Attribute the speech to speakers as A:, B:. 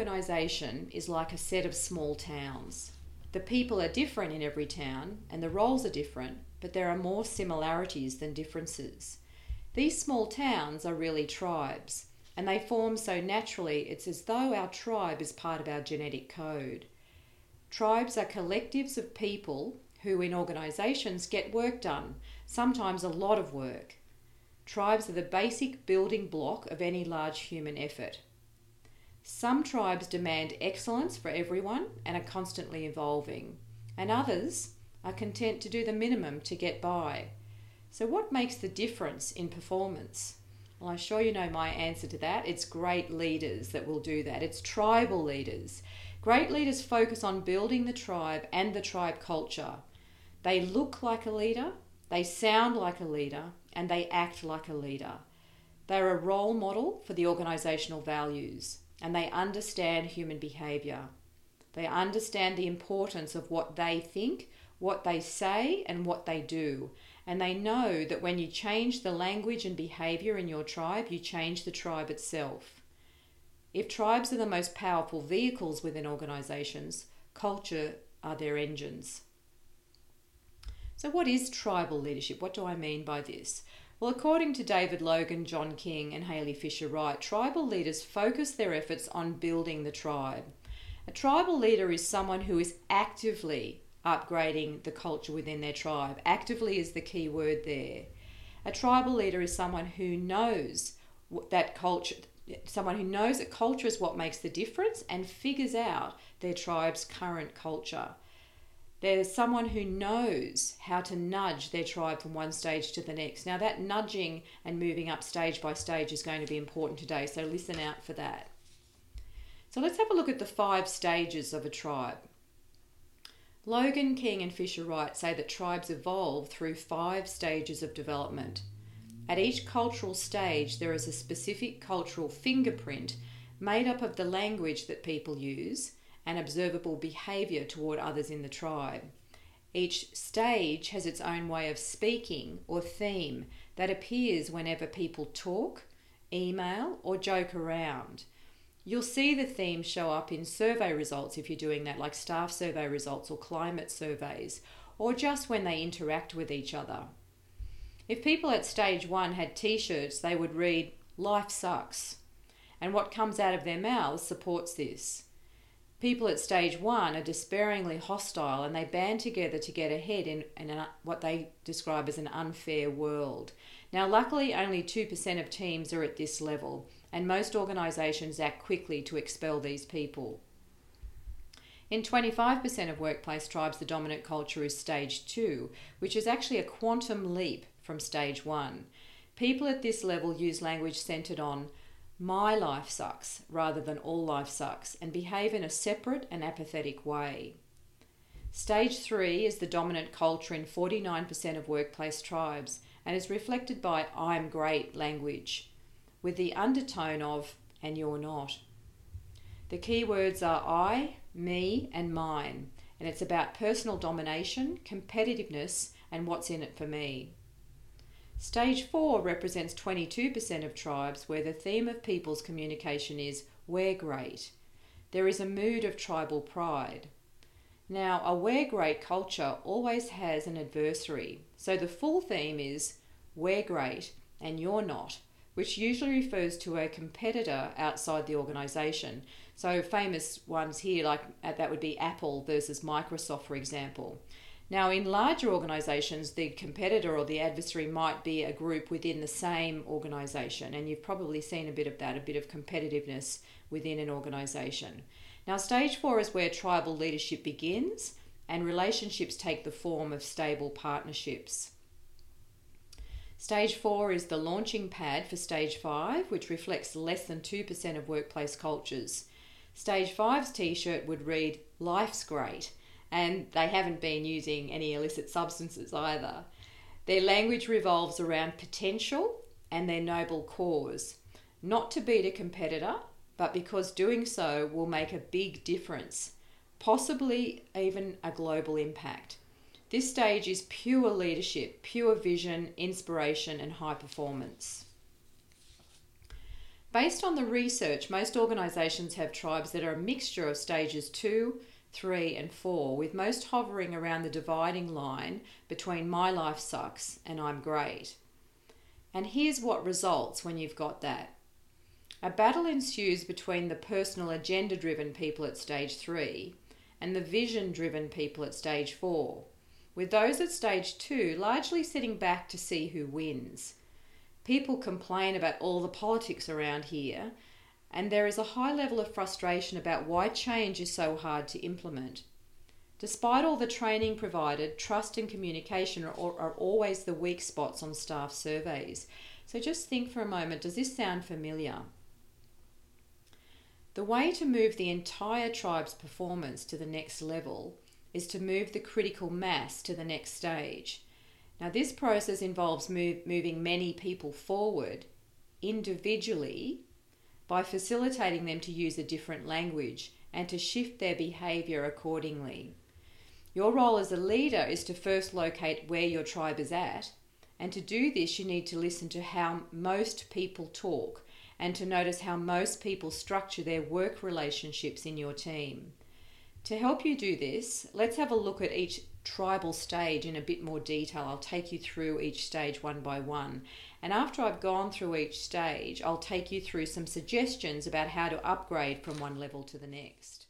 A: organisation is like a set of small towns. The people are different in every town and the roles are different, but there are more similarities than differences. These small towns are really tribes, and they form so naturally it's as though our tribe is part of our genetic code. Tribes are collectives of people who, in organisations, get work done, sometimes a lot of work. Tribes are the basic building block of any large human effort. Some tribes demand excellence for everyone and are constantly evolving, and others are content to do the minimum to get by. So, what makes the difference in performance? Well, I'm sure you know my answer to that. It's great leaders that will do that. It's tribal leaders. Great leaders focus on building the tribe and the tribe culture. They look like a leader, they sound like a leader, and they act like a leader. They're a role model for the organisational values and they understand human behaviour. They understand the importance of what they think, what they say, and what they do. And they know that when you change the language and behaviour in your tribe, you change the tribe itself. If tribes are the most powerful vehicles within organisations, culture are their engines. So, what is tribal leadership? What do I mean by this? Well, according to David Logan, John King, and Halee Fischer Wright, tribal leaders focus their efforts on building the tribe. A tribal leader is someone who is actively upgrading the culture within their tribe. Actively is the key word there. A tribal leader is someone who knows that culture, someone who knows that culture is what makes the difference and figures out their tribe's current culture. There's someone who knows how to nudge their tribe from one stage to the next. Now, that nudging and moving up stage by stage is going to be important today, so listen out for that. So, let's have a look at the five stages of a tribe. Logan, King, and Fischer Wright say that tribes evolve through five stages of development. At each cultural stage, there is a specific cultural fingerprint made up of the language that people use and observable behaviour toward others in the tribe. Each stage has its own way of speaking or theme that appears whenever people talk, email, or joke around. You'll see the theme show up in survey results if you're doing that, like staff survey results or climate surveys, or just when they interact with each other. If people at stage one had t shirts, they would read, Life sucks. And what comes out of their mouths supports this. People at stage one are despairingly hostile and they band together to get ahead in, in an, what they describe as an unfair world. Now, luckily, only 2% of teams are at this level, and most organisations act quickly to expel these people. In 25% of workplace tribes, the dominant culture is stage two, which is actually a quantum leap from stage one. People at this level use language centred on my life sucks rather than all life sucks and behave in a separate and apathetic way. Stage 3 is the dominant culture in 49% of workplace tribes and is reflected by I'm great language, with the undertone of and you're not. The key words are I, me, and mine, and it's about personal domination, competitiveness, and what's in it for me. Stage 4 represents 22% of tribes where the theme of people's communication is We're great. There is a mood of tribal pride. Now, a We're great culture always has an adversary, so the full theme is We're great and you're not, which usually refers to a competitor outside the organisation. So, famous ones here, like uh, that would be Apple versus Microsoft, for example. Now, in larger organisations, the competitor or the adversary might be a group within the same organisation, and you've probably seen a bit of that, a bit of competitiveness within an organisation. Now, stage four is where tribal leadership begins, and relationships take the form of stable partnerships. Stage four is the launching pad for stage five, which reflects less than 2% of workplace cultures. Stage five's t shirt would read, Life's great and they haven't been using any illicit substances either. Their language revolves around potential and their noble cause, not to beat a competitor, but because doing so will make a big difference, possibly even a global impact. This stage is pure leadership, pure vision, inspiration, and high performance. Based on the research, most organisations have tribes that are a mixture of stages 2, 3, and 4, with most hovering around the dividing line between my life sucks and I'm great. And here's what results when you've got that. A battle ensues between the personal agenda driven people at stage 3 and the vision driven people at stage 4, with those at stage 2 largely sitting back to see who wins. People complain about all the politics around here, and there is a high level of frustration about why change is so hard to implement. Despite all the training provided, trust and communication are, are always the weak spots on staff surveys. So just think for a moment does this sound familiar? The way to move the entire tribe's performance to the next level is to move the critical mass to the next stage. Now, this process involves move, moving many people forward individually by facilitating them to use a different language and to shift their behaviour accordingly. Your role as a leader is to first locate where your tribe is at, and to do this, you need to listen to how most people talk and to notice how most people structure their work relationships in your team. To help you do this, let's have a look at each tribal stage in a bit more detail. I'll take you through each stage one by one. And after I've gone through each stage, I'll take you through some suggestions about how to upgrade from one level to the next.